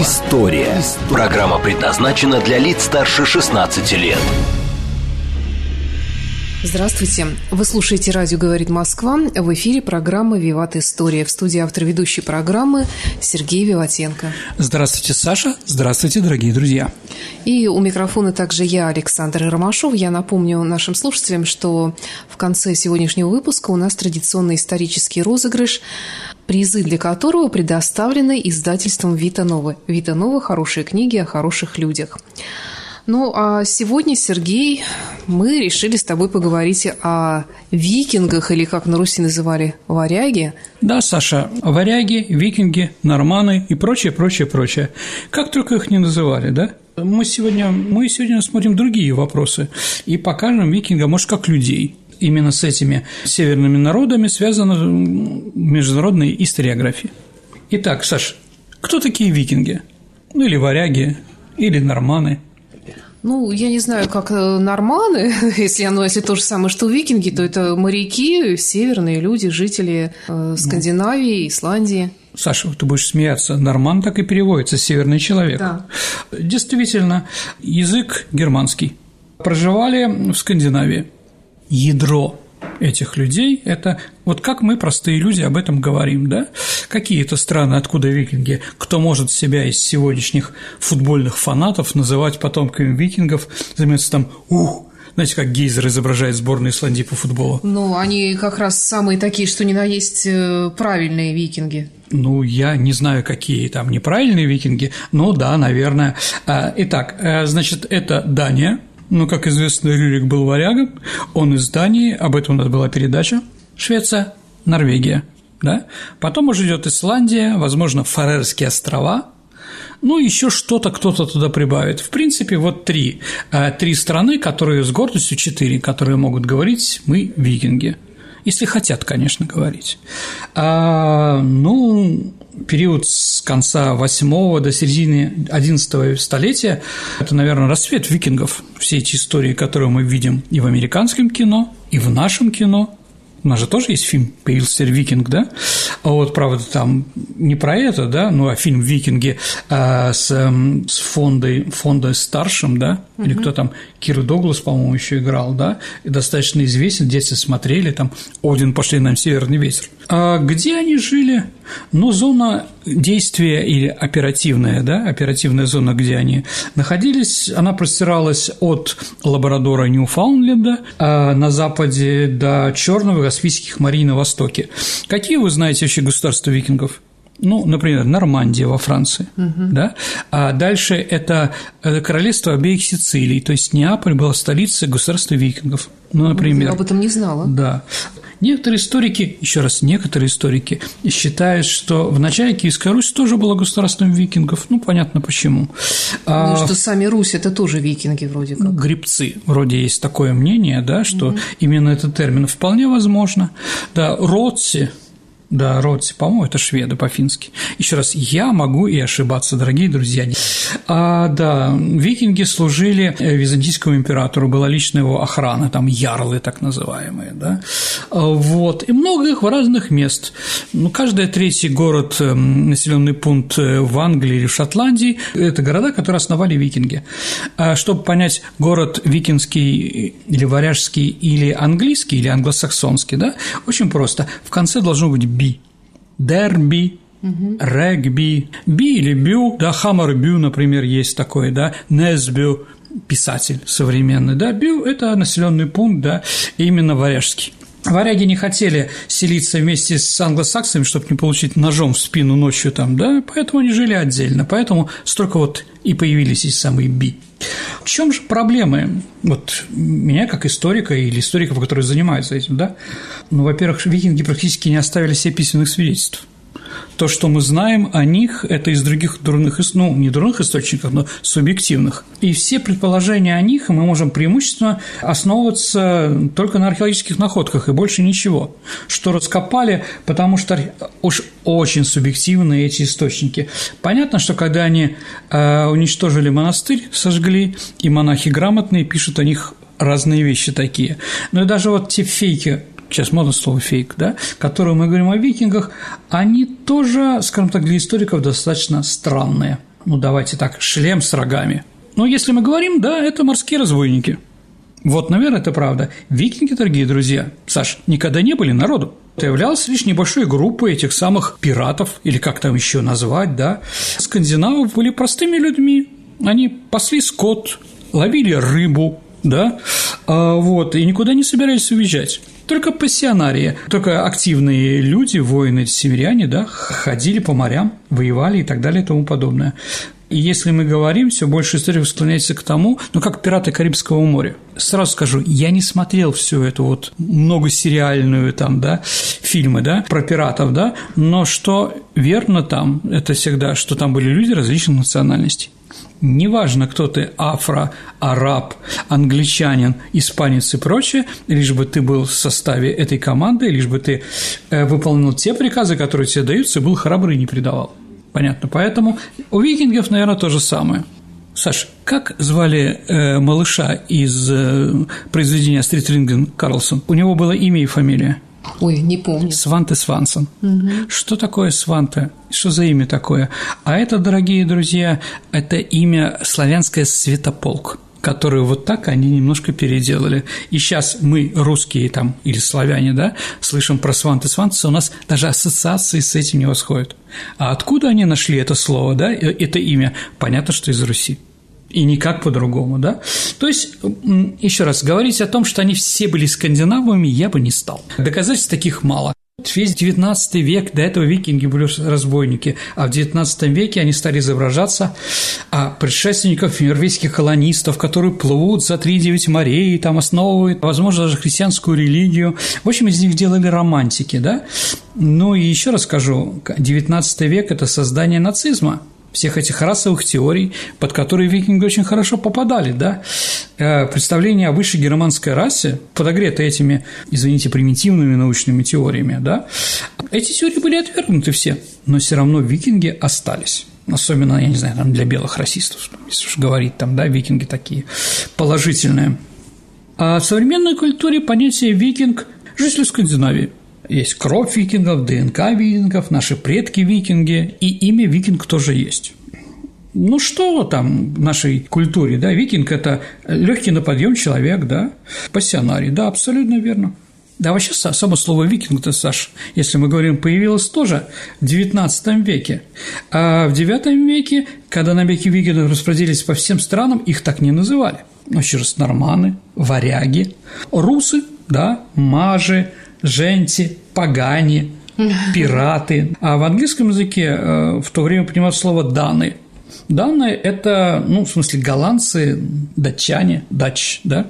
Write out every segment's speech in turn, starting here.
История». Программа предназначена для лиц старше 16 лет. Здравствуйте. Вы слушаете «Радио говорит Москва». В эфире программа «Виват История». В студии автор ведущей программы Сергей Виватенко. Здравствуйте, Саша. Здравствуйте, дорогие друзья. И у микрофона также я, Александр Ромашов. Я напомню нашим слушателям, что в конце сегодняшнего выпуска у нас традиционный исторический розыгрыш, призы для которого предоставлены издательством «Вита Нова». «Вита Нова» – хорошие книги о хороших людях. Ну, а сегодня, Сергей, мы решили с тобой поговорить о викингах, или как на Руси называли, варяги. Да, Саша, варяги, викинги, норманы и прочее, прочее, прочее. Как только их не называли, да? Мы сегодня, мы сегодня смотрим другие вопросы и покажем викинга, может, как людей. Именно с этими северными народами связана международная историография. Итак, Саш, кто такие викинги? Ну, или варяги, или норманы – ну, я не знаю, как э, норманы, если оно, если то же самое, что викинги, то это моряки, северные люди, жители э, Скандинавии, Исландии. Саша, ты будешь смеяться, норман так и переводится, северный человек. Да. Действительно, язык германский. Проживали в Скандинавии. Ядро этих людей – это вот как мы, простые люди, об этом говорим, да? Какие-то страны, откуда викинги, кто может себя из сегодняшних футбольных фанатов называть потомками викингов, заниматься там «ух», знаете, как Гейзер изображает сборную Исландии по футболу? Ну, они как раз самые такие, что ни на есть э, правильные викинги. Ну, я не знаю, какие там неправильные викинги, но да, наверное. А, итак, э, значит, это Дания – но, как известно, Рюрик был варягом, он из Дании, об этом у нас была передача. Швеция, Норвегия, да? Потом уже идет Исландия, возможно, Фарерские острова, ну, еще что-то кто-то туда прибавит. В принципе, вот три. Э, три страны, которые с гордостью, четыре, которые могут говорить «мы викинги». Если хотят, конечно, говорить. А, ну, период с конца 8 до середины 11 столетия – это, наверное, рассвет викингов. Все эти истории, которые мы видим и в американском кино, и в нашем кино, у нас же тоже есть фильм «Появился викинг», да? А вот, правда, там не про это, да, ну, а фильм «Викинги» а, с, с фондой, фондой старшим, да, угу. или кто там, Кир Доглас, по-моему, еще играл, да, и достаточно известен, дети смотрели, там «Один пошли нам северный ветер». А где они жили? Ну, зона действия или оперативная, да, оперативная зона, где они находились, она простиралась от лаборадора Ньюфаундленда а на западе до Черного и Каспийских морей на востоке. Какие вы знаете вообще государства викингов? Ну, например, Нормандия во Франции, угу. да, а дальше это королевство обеих Сицилий, то есть Неаполь была столицей государства викингов, ну, например. Я об этом не знала. Да. Некоторые историки, еще раз, некоторые историки считают, что в начале Киевская Русь тоже была государством викингов. Ну, понятно почему. Ну, а, что сами Русь – это тоже викинги вроде как. Грибцы. Вроде есть такое мнение, да, что угу. именно этот термин вполне возможно. Да, родцы – да, Ротси, по-моему, это шведы по-фински. Еще раз, я могу и ошибаться, дорогие друзья. А, да, викинги служили э, византийскому императору, была личная его охрана, там ярлы так называемые, да. А, вот, и много их в разных мест. Ну, каждый третий город, эм, населенный пункт э, в Англии или в Шотландии – это города, которые основали викинги. А чтобы понять, город викинский или варяжский или английский, или англосаксонский, да, очень просто. В конце должно быть би. Дерби, угу. регби, би или бю, да, хаммер бю, например, есть такой, да, несбю, писатель современный, да, бю – это населенный пункт, да, именно варяжский. Варяги не хотели селиться вместе с англосаксами, чтобы не получить ножом в спину ночью там, да, поэтому они жили отдельно, поэтому столько вот и появились эти самые би. В чем же проблемы? Вот меня как историка или историков, которые занимаются этим, да? Ну, во-первых, викинги практически не оставили себе письменных свидетельств. То, что мы знаем о них, это из других дурных, ну, не дурных источников, но субъективных. И все предположения о них мы можем преимущественно основываться только на археологических находках и больше ничего. Что раскопали, потому что уж очень субъективны эти источники. Понятно, что когда они э, уничтожили монастырь, сожгли, и монахи грамотные пишут о них разные вещи такие. Но и даже вот те фейки сейчас модно слово фейк, да, которые мы говорим о викингах, они тоже, скажем так, для историков достаточно странные. Ну, давайте так, шлем с рогами. Но если мы говорим, да, это морские разбойники. Вот, наверное, это правда. Викинги, дорогие друзья, Саш, никогда не были народу. Это являлось лишь небольшой группой этих самых пиратов, или как там еще назвать, да. Скандинавы были простыми людьми. Они пасли скот, ловили рыбу, да, а, вот, и никуда не собирались уезжать. Только пассионарии, только активные люди, воины, северяне, да, ходили по морям, воевали и так далее и тому подобное. И если мы говорим, все больше историков склоняется к тому, ну, как «Пираты Карибского моря». Сразу скажу, я не смотрел всю эту вот многосериальную там, да, фильмы, да, про пиратов, да, но что верно там, это всегда, что там были люди различных национальностей. Неважно, кто ты – афро, араб, англичанин, испанец и прочее, лишь бы ты был в составе этой команды, лишь бы ты э, выполнил те приказы, которые тебе даются, и был храбрый и не предавал. Понятно. Поэтому у викингов, наверное, то же самое. Саш, как звали э, малыша из э, произведения Стрит Карлсон? У него было имя и фамилия. Ой, не помню. Сванте Свансон. Угу. Что такое Сванте? Что за имя такое? А это, дорогие друзья, это имя славянское Светополк которую вот так они немножко переделали. И сейчас мы, русские там, или славяне, да, слышим про сванты сванты, у нас даже ассоциации с этим не восходят. А откуда они нашли это слово, да, э, это имя? Понятно, что из Руси и никак по-другому, да? То есть, еще раз, говорить о том, что они все были скандинавами, я бы не стал. Доказательств таких мало. Весь XIX век, до этого викинги были разбойники, а в XIX веке они стали изображаться а предшественников норвежских колонистов, которые плывут за 3-9 морей, там основывают, возможно, даже христианскую религию. В общем, из них делали романтики, да? Ну и еще раз скажу, XIX век – это создание нацизма – всех этих расовых теорий, под которые викинги очень хорошо попадали, да, э, представление о высшей германской расе, подогреты этими, извините, примитивными научными теориями, да, эти теории были отвергнуты все, но все равно викинги остались. Особенно, я не знаю, там для белых расистов, если уж говорить, там, да, викинги такие положительные. А в современной культуре понятие «викинг» – житель Скандинавии – есть кровь викингов, ДНК викингов, наши предки викинги, и имя викинг тоже есть. Ну что там в нашей культуре, да, викинг – это легкий на подъем человек, да, пассионарий, да, абсолютно верно. Да, вообще само слово «викинг», Саш, если мы говорим, появилось тоже в XIX веке. А в IX веке, когда набеги викингов распроделились по всем странам, их так не называли. Ну, еще раз, норманы, варяги, русы, да, мажи, женти, погани, пираты. А в английском языке э, в то время понимают слово «даны». Даны – это, ну, в смысле, голландцы, датчане, дач, да?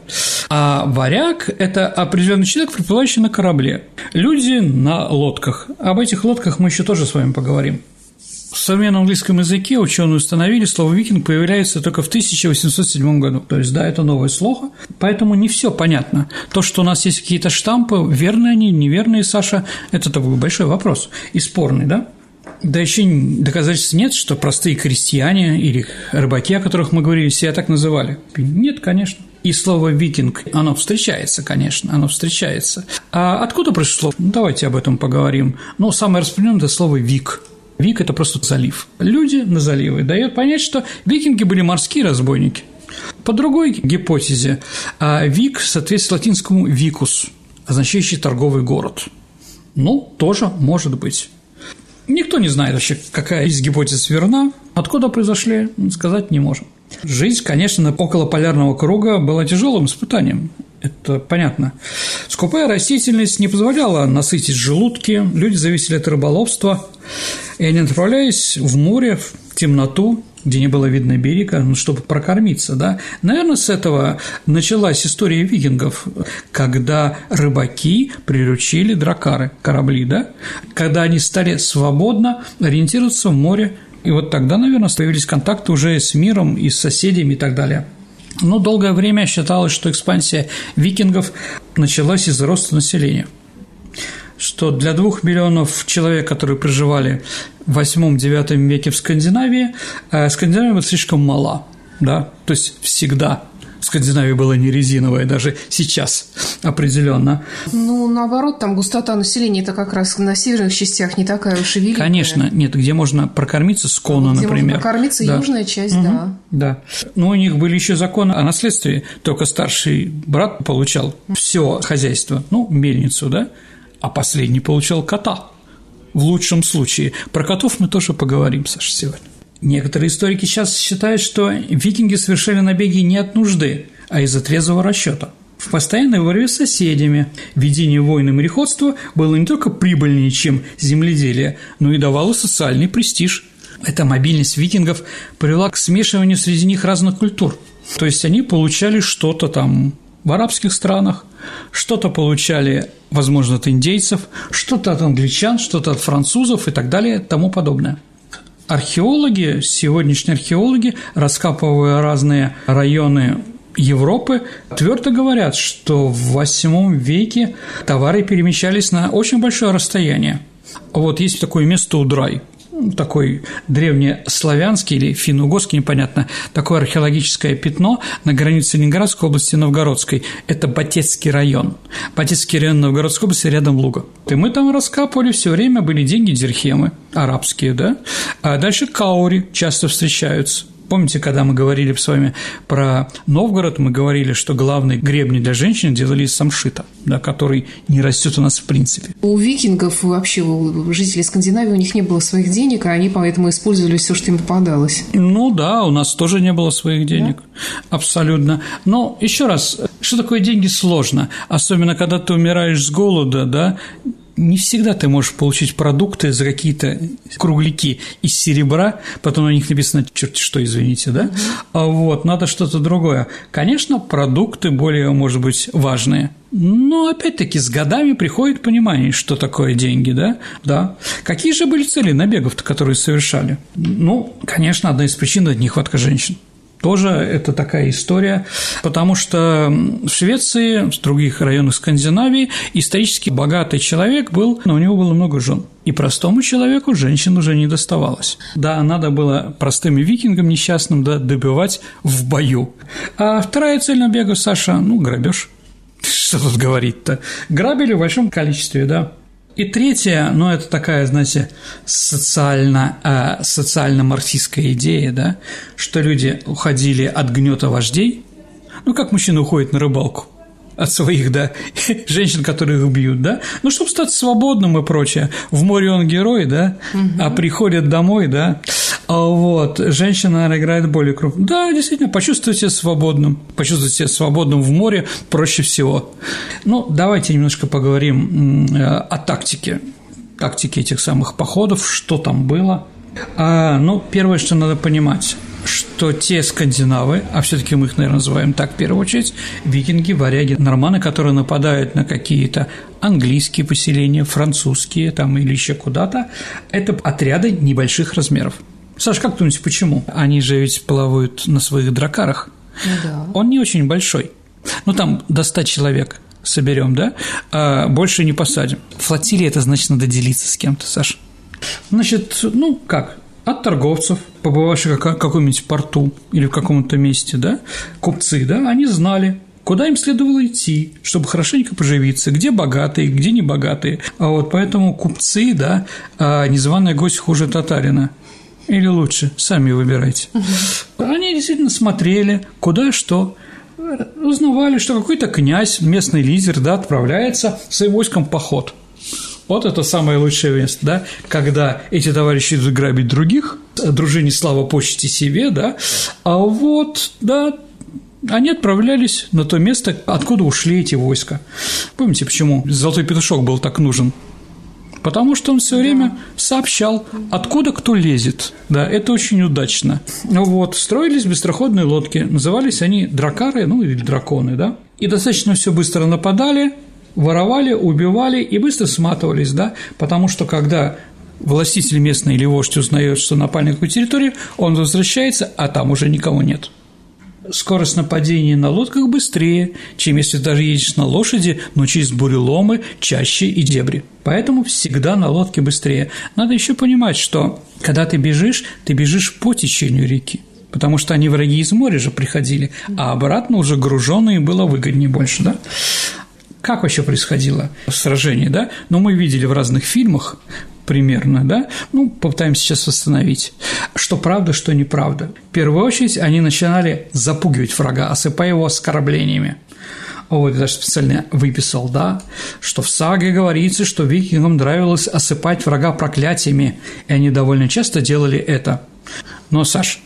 А варяг – это определенный человек, приплывающий на корабле. Люди на лодках. Об этих лодках мы еще тоже с вами поговорим. В современном английском языке ученые установили, слово «викинг» появляется только в 1807 году. То есть, да, это новое слово, поэтому не все понятно. То, что у нас есть какие-то штампы, верные они, неверные, Саша, это такой большой вопрос и спорный, да? Да еще доказательств нет, что простые крестьяне или рыбаки, о которых мы говорили, себя так называли. Нет, конечно. И слово «викинг», оно встречается, конечно, оно встречается. А откуда пришло? Ну, давайте об этом поговорим. Ну, самое распространенное – это слово «вик», Вик – это просто залив. Люди на заливы дает понять, что викинги были морские разбойники. По другой гипотезе, а Вик соответствует латинскому «викус», означающий торговый город. Ну, тоже может быть. Никто не знает вообще, какая из гипотез верна, откуда произошли, сказать не можем. Жизнь, конечно, около полярного круга была тяжелым испытанием это понятно. Скупая растительность не позволяла насытить желудки, люди зависели от рыболовства, и они отправлялись в море, в темноту, где не было видно берега, ну, чтобы прокормиться, да. Наверное, с этого началась история викингов, когда рыбаки приручили дракары, корабли, да, когда они стали свободно ориентироваться в море, и вот тогда, наверное, появились контакты уже с миром и с соседями и так далее. Но долгое время считалось, что экспансия викингов началась из-за роста населения. Что для двух миллионов человек, которые проживали в 8-9 веке в Скандинавии, э, Скандинавия была слишком мала, да, то есть всегда Скандинавия была не резиновая, даже сейчас определенно. Ну, наоборот, там густота населения это как раз на северных частях не такая уж и великая. Конечно, нет, где можно прокормиться с кона, где например. Можно прокормиться да. южная часть, угу, да. Да. Но у них были еще законы о наследстве, только старший брат получал все хозяйство, ну, мельницу, да, а последний получал кота. В лучшем случае. Про котов мы тоже поговорим, Саша, сегодня. Некоторые историки сейчас считают, что викинги совершали набеги не от нужды, а из-за трезвого расчета. В постоянной борьбе с соседями ведение войн и мореходства было не только прибыльнее, чем земледелие, но и давало социальный престиж. Эта мобильность викингов привела к смешиванию среди них разных культур. То есть они получали что-то там в арабских странах, что-то получали, возможно, от индейцев, что-то от англичан, что-то от французов и так далее тому подобное. Археологи, сегодняшние археологи, раскапывая разные районы Европы, твердо говорят, что в VIII веке товары перемещались на очень большое расстояние. Вот есть такое место Удрай – такой древнеславянский или финно-угорский, непонятно, такое археологическое пятно на границе Ленинградской области и Новгородской. Это Батецкий район. Батецкий район Новгородской области рядом Луга. И мы там раскапывали все время, были деньги дирхемы, арабские, да? А дальше каури часто встречаются. Помните, когда мы говорили с вами про Новгород, мы говорили, что главные гребни для женщин делали из самшита, да, который не растет у нас в принципе. У викингов вообще, у жителей Скандинавии, у них не было своих денег, а они поэтому использовали все, что им попадалось. Ну да, у нас тоже не было своих денег. Да? Абсолютно. Но еще раз, что такое деньги сложно, особенно когда ты умираешь с голода, да, не всегда ты можешь получить продукты за какие-то кругляки из серебра, потом на них написано черт что, извините, да? А вот, надо что-то другое. Конечно, продукты более, может быть, важные. Но опять-таки с годами приходит понимание, что такое деньги, да? Да. Какие же были цели набегов-то, которые совершали? Ну, конечно, одна из причин – это нехватка женщин. Тоже это такая история, потому что в Швеции, в других районах Скандинавии исторически богатый человек был, но у него было много жен. И простому человеку женщин уже не доставалось. Да, надо было простым викингам несчастным да, добивать в бою. А вторая цель набега, Саша, ну, грабеж. Что тут говорить-то? Грабили в большом количестве, да. И третье, ну, это такая, знаете, социально, э, социально-марксистская идея, да, что люди уходили от гнета вождей, ну, как мужчина уходит на рыбалку от своих, да, женщин, которые их бьют, да, ну, чтобы стать свободным и прочее. В море он герой, да, угу. а приходит домой, да, а вот, женщина, наверное, играет более крупно. Да, действительно, почувствовать себя свободным, почувствовать себя свободным в море проще всего. Ну, давайте немножко поговорим э, о тактике, тактике этих самых походов, что там было. А, ну, первое, что надо понимать, что те скандинавы, а все-таки мы их, наверное, называем так в первую очередь, викинги, варяги, норманы, которые нападают на какие-то английские поселения, французские там или еще куда-то, это отряды небольших размеров. Саш, как думаете, почему? Они же ведь плавают на своих дракарах. Ну, да. Он не очень большой. Ну, там до 100 человек соберем, да? А больше не посадим. Флотилия – это значит, надо делиться с кем-то, Саш. Значит, ну, как? От торговцев, побывавших в каком-нибудь порту или в каком-то месте, да, купцы, да, они знали, куда им следовало идти, чтобы хорошенько поживиться, где богатые, где небогатые. А вот поэтому купцы, да, а незваный гость хуже татарина – или лучше, сами выбирайте. Они действительно смотрели, куда что, узнавали, что какой-то князь, местный лидер, да, отправляется своим войском в поход. Вот это самое лучшее место, да, когда эти товарищи идут грабить других, дружине слава почти себе, да, а вот, да, они отправлялись на то место, откуда ушли эти войска. Помните, почему Золотой петушок был так нужен? потому что он все время сообщал, откуда кто лезет. Да, это очень удачно. Вот, строились быстроходные лодки, назывались они дракары, ну или драконы, да, и достаточно все быстро нападали, воровали, убивали и быстро сматывались, да, потому что когда властитель местный или вождь узнает, что напали на какую территорию, он возвращается, а там уже никого нет скорость нападения на лодках быстрее, чем если даже едешь на лошади, но через буреломы, чаще и дебри. Поэтому всегда на лодке быстрее. Надо еще понимать, что когда ты бежишь, ты бежишь по течению реки. Потому что они враги из моря же приходили, а обратно уже груженные было выгоднее больше, да? Как вообще происходило сражение, да? Ну, мы видели в разных фильмах, примерно, да, ну, попытаемся сейчас восстановить, что правда, что неправда. В первую очередь они начинали запугивать врага, осыпая его оскорблениями. Вот, я даже специально выписал, да, что в саге говорится, что викингам нравилось осыпать врага проклятиями, и они довольно часто делали это. Но, Саш,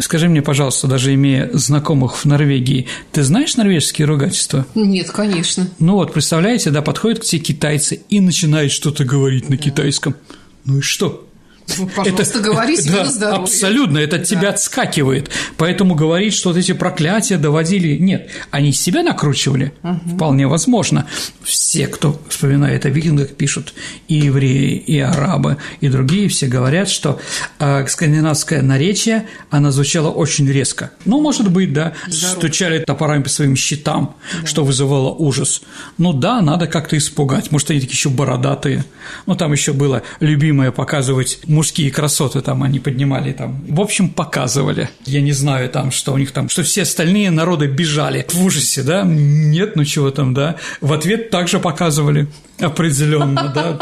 Скажи мне, пожалуйста, даже имея знакомых в Норвегии, ты знаешь норвежские ругательства? Нет, конечно. Ну вот, представляете, да, подходят к тебе китайцы и начинают что-то говорить на китайском. Ну и что? Ну, пожалуйста, это, говори себе да, на здоровье. Абсолютно, это от да. тебя отскакивает. Поэтому говорить, что вот эти проклятия доводили... Нет, они себя накручивали, угу. вполне возможно. Все, кто вспоминает о викингах, пишут и евреи, и арабы, и другие, все говорят, что э, скандинавское наречие, оно звучало очень резко. Ну, может быть, да, Здорово. стучали топорами по своим щитам, да. что вызывало ужас. Ну да, надо как-то испугать. Может, они такие еще бородатые. Ну, там еще было любимое показывать мужские красоты там они поднимали там. В общем, показывали. Я не знаю там, что у них там, что все остальные народы бежали в ужасе, да? Нет, ну чего там, да? В ответ также показывали определенно, да?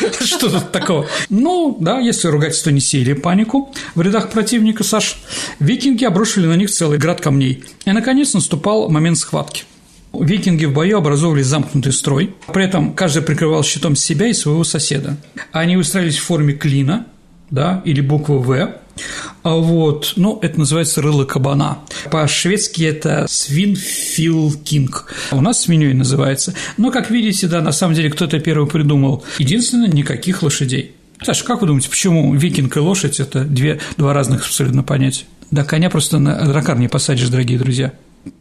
Что тут такого? Ну, да, если ругательство не сеяли панику в рядах противника, Саш, викинги обрушили на них целый град камней. И, наконец, наступал момент схватки – Викинги в бою образовывали замкнутый строй, при этом каждый прикрывал щитом себя и своего соседа. Они выстраивались в форме клина, да, или буквы «В», а вот, ну, это называется рыло кабана. По-шведски это свинфилкинг. У нас свиньей называется. Но, как видите, да, на самом деле кто-то первый придумал. Единственное, никаких лошадей. Саша, как вы думаете, почему викинг и лошадь – это две, два разных абсолютно понятия? Да коня просто на дракар не посадишь, дорогие друзья.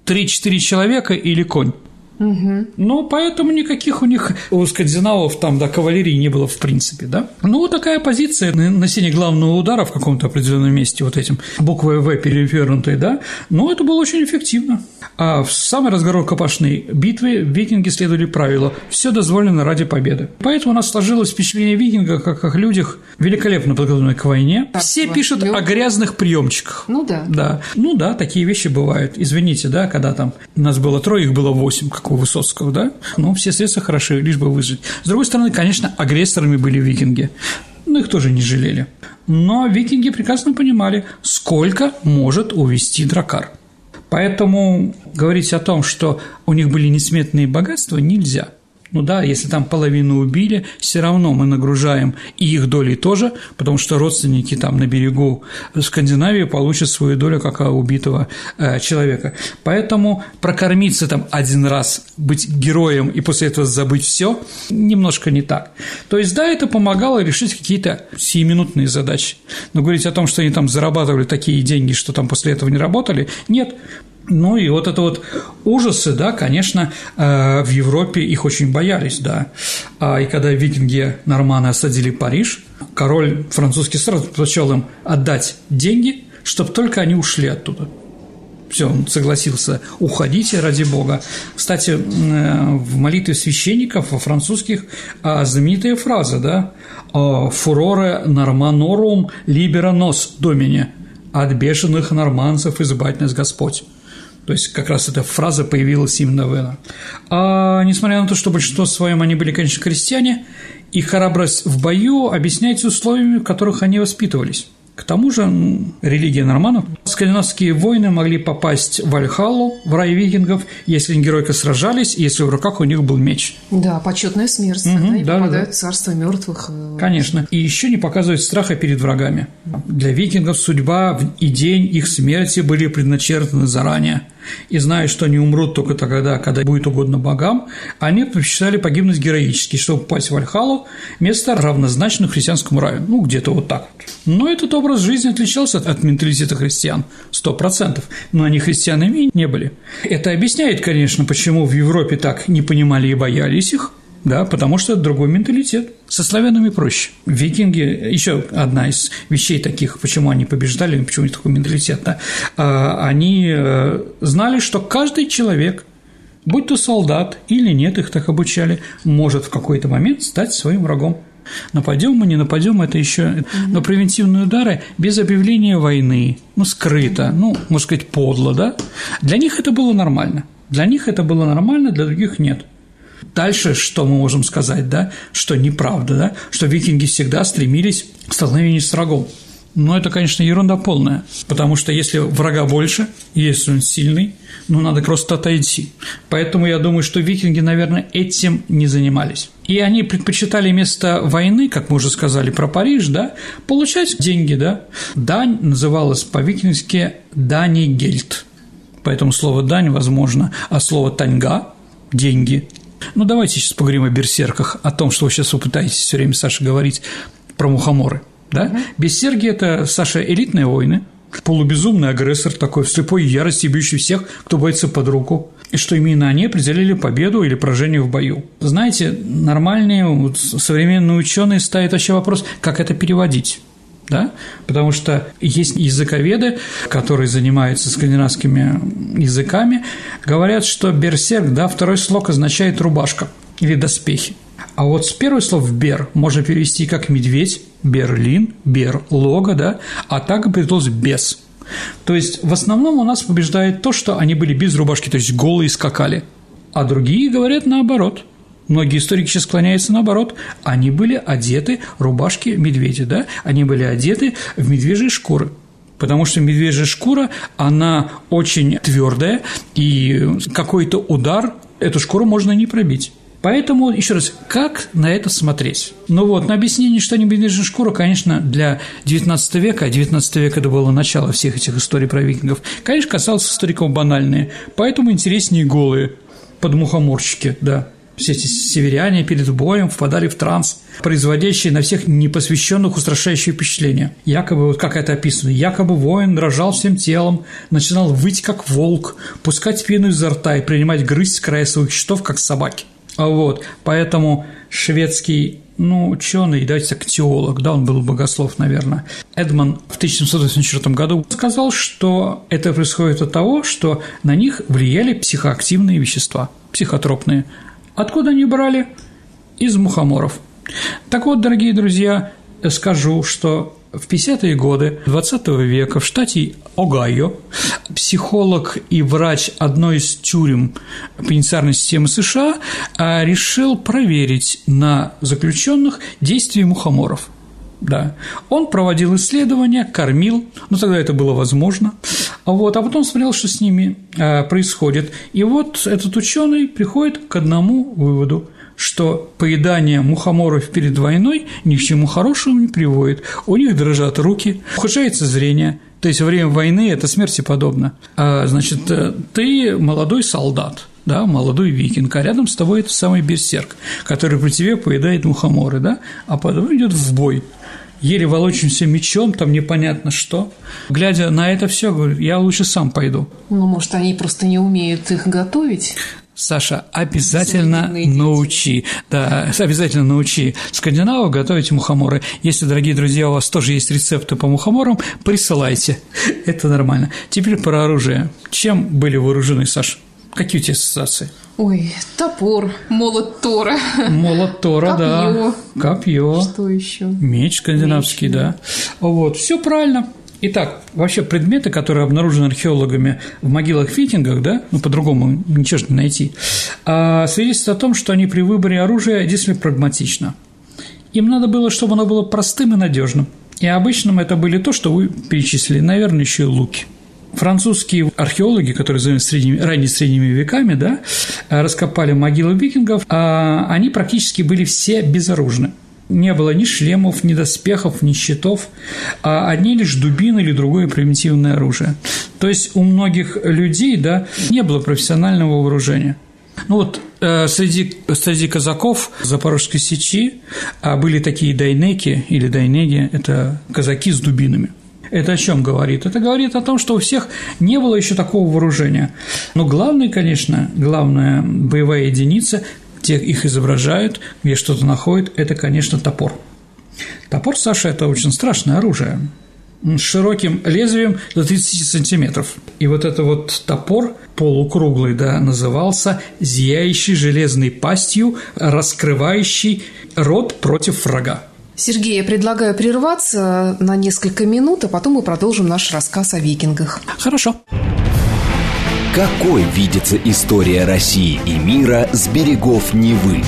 3-4 человека или конь. Угу. Ну, поэтому никаких у них, у скандинавов там, да, кавалерии не было в принципе, да. Ну, такая позиция, нанесение главного удара в каком-то определенном месте вот этим буквой «В» перевернутой, да, ну, это было очень эффективно. А в самой разгорой рукопашной битвы викинги следовали правилу «все дозволено ради победы». Поэтому у нас сложилось впечатление викинга как о людях великолепно подготовленных к войне. Так, Все пишут о грязных приемчиках. Ну да. Да. Ну да, такие вещи бывают. Извините, да, когда там нас было трое, их было восемь, как у Высоцкого, да? Ну, все средства хороши, лишь бы выжить. С другой стороны, конечно, агрессорами были викинги. Ну, их тоже не жалели. Но викинги прекрасно понимали, сколько может увести дракар. Поэтому говорить о том, что у них были несметные богатства, нельзя – ну да, если там половину убили, все равно мы нагружаем и их доли тоже, потому что родственники там на берегу Скандинавии получат свою долю как убитого э, человека. Поэтому прокормиться там один раз, быть героем и после этого забыть все, немножко не так. То есть, да, это помогало решить какие-то сиюминутные задачи. Но говорить о том, что они там зарабатывали такие деньги, что там после этого не работали, нет, ну и вот это вот ужасы, да, конечно, э, в Европе их очень боялись, да. А И когда викинги норманы осадили Париж, король французский сразу предпочел им отдать деньги, чтобы только они ушли оттуда. Все, он согласился, уходите ради бога. Кстати, э, в молитве священников во французских а, знаменитая фраза, да, «Фуроре норманорум libera nos домине» – «От бешеных норманцев избавь нас Господь». То есть как раз эта фраза появилась именно в этом. А несмотря на то, что большинство своем они были, конечно, крестьяне, их храбрость в бою объясняется условиями, в которых они воспитывались. К тому же религия норманов. Скандинавские воины могли попасть в Альхалу, в рай викингов, если они геройко сражались, если в руках у них был меч. Да, почетная смерть. Угу, они да, попадают да. в царство мертвых. Э, Конечно. И еще не показывают страха перед врагами. Для викингов судьба и день их смерти были предначертаны заранее – и зная, что они умрут только тогда, когда будет угодно богам, они предпочитали погибнуть героически, чтобы попасть в Альхалу, место равнозначно христианскому раю. Ну, где-то вот так вот. Но этот образ жизни отличался от менталитета христиан, сто процентов, но они христианами не были. Это объясняет, конечно, почему в Европе так не понимали и боялись их, да, потому что другой менталитет. Со славянами проще. Викинги, еще одна из вещей таких, почему они побеждали, почему у них такой менталитет, да, а, они э, знали, что каждый человек, будь то солдат или нет, их так обучали, может в какой-то момент стать своим врагом. Нападем мы, не нападем, это еще. Но превентивные удары без объявления войны, ну, скрыто, ну, можно сказать, подло, да? Для них это было нормально. Для них это было нормально, для других нет. Дальше что мы можем сказать, да? Что неправда, да? Что викинги всегда стремились к столкновению с врагом. Но это, конечно, ерунда полная, потому что если врага больше, если он сильный, ну, надо просто отойти. Поэтому я думаю, что викинги, наверное, этим не занимались. И они предпочитали вместо войны, как мы уже сказали про Париж, да, получать деньги, да. Дань называлась по-викингски «дани гельт». Поэтому слово «дань» возможно, а слово «таньга» – «деньги» Ну, давайте сейчас поговорим о берсерках, о том, что вы сейчас вы пытаетесь все время, Саша, говорить про мухоморы. Да? Угу. Берсерки – это, Саша, элитные войны, полубезумный агрессор такой, в слепой ярости бьющий всех, кто боится под руку, и что именно они определили победу или поражение в бою. Знаете, нормальные вот, современные ученые ставят вообще вопрос, как это переводить да? потому что есть языковеды, которые занимаются скандинавскими языками, говорят, что берсерк, да, второй слог означает рубашка или доспехи. А вот с первого слова «бер» можно перевести как «медведь», «берлин», «берлога», да, а так и перевелось «бес». То есть, в основном у нас побеждает то, что они были без рубашки, то есть голые скакали. А другие говорят наоборот – Многие историки сейчас склоняются наоборот. Они были одеты, рубашки медведя, да? Они были одеты в медвежьи шкуры. Потому что медвежья шкура, она очень твердая, и какой-то удар эту шкуру можно не пробить. Поэтому, еще раз, как на это смотреть? Ну вот, на объяснение, что не медвежья шкура, конечно, для XIX века, а XIX века это было начало всех этих историй про викингов, конечно, касалось историков банальные, поэтому интереснее голые подмухоморщики, да все эти северяне перед боем впадали в транс, производящий на всех непосвященных устрашающее впечатление. Якобы, вот как это описано, якобы воин дрожал всем телом, начинал выть как волк, пускать пену изо рта и принимать грызть края своих щитов, как собаки. А вот, поэтому шведский ну, ученый, давайте так, теолог, да, он был богослов, наверное, Эдман в 1784 году сказал, что это происходит от того, что на них влияли психоактивные вещества, психотропные, Откуда они брали? Из мухоморов. Так вот, дорогие друзья, скажу, что в 50-е годы 20 века в штате Огайо психолог и врач одной из тюрем пенитенциарной системы США а, решил проверить на заключенных действия мухоморов. Да. Он проводил исследования, кормил, ну тогда это было возможно, вот, а потом смотрел, что с ними э, происходит. И вот этот ученый приходит к одному выводу что поедание мухоморов перед войной ни к чему хорошему не приводит. У них дрожат руки, ухудшается зрение. То есть во время войны это смерти подобно. А, значит, э, ты молодой солдат, да, молодой викинг, а рядом с тобой это самый берсерк, который при тебе поедает мухоморы, да, а потом идет в бой еле волочимся мечом, там непонятно что. Глядя на это все, говорю, я лучше сам пойду. Ну, может, они просто не умеют их готовить? Саша, обязательно научи, да, обязательно научи скандинавов готовить мухоморы. Если, дорогие друзья, у вас тоже есть рецепты по мухоморам, присылайте, это нормально. Теперь про оружие. Чем были вооружены, Саша? Какие у тебя ассоциации? Ой, топор, молот Тора. Молот Тора, Копье. да. Копье. Что еще? Меч скандинавский, Меч, да. да. Вот, все правильно. Итак, вообще предметы, которые обнаружены археологами в могилах-фитингах, да, ну, по-другому ничего не найти, а, свидетельствуют о том, что они при выборе оружия действовали прагматично. Им надо было, чтобы оно было простым и надежным. И обычным это были то, что вы перечислили, наверное, еще и луки. Французские археологи, которые занимаются средними, ранее средними веками, да, раскопали могилы викингов, а они практически были все безоружны. не было ни шлемов, ни доспехов, ни щитов, а одни лишь дубины или другое примитивное оружие. То есть у многих людей да, не было профессионального вооружения. Ну вот э, среди, среди казаков Запорожской сечи а были такие дайнеки или дайнеги – это казаки с дубинами. Это о чем говорит? Это говорит о том, что у всех не было еще такого вооружения. Но главное, конечно, главная боевая единица, те их изображают, где что-то находят, это, конечно, топор. Топор, Саша, это очень страшное оружие с широким лезвием до 30 сантиметров. И вот это вот топор полукруглый, да, назывался «зияющий железной пастью, раскрывающий рот против врага». Сергей, я предлагаю прерваться на несколько минут, а потом мы продолжим наш рассказ о викингах. Хорошо. Какой видится история России и мира с берегов Невы?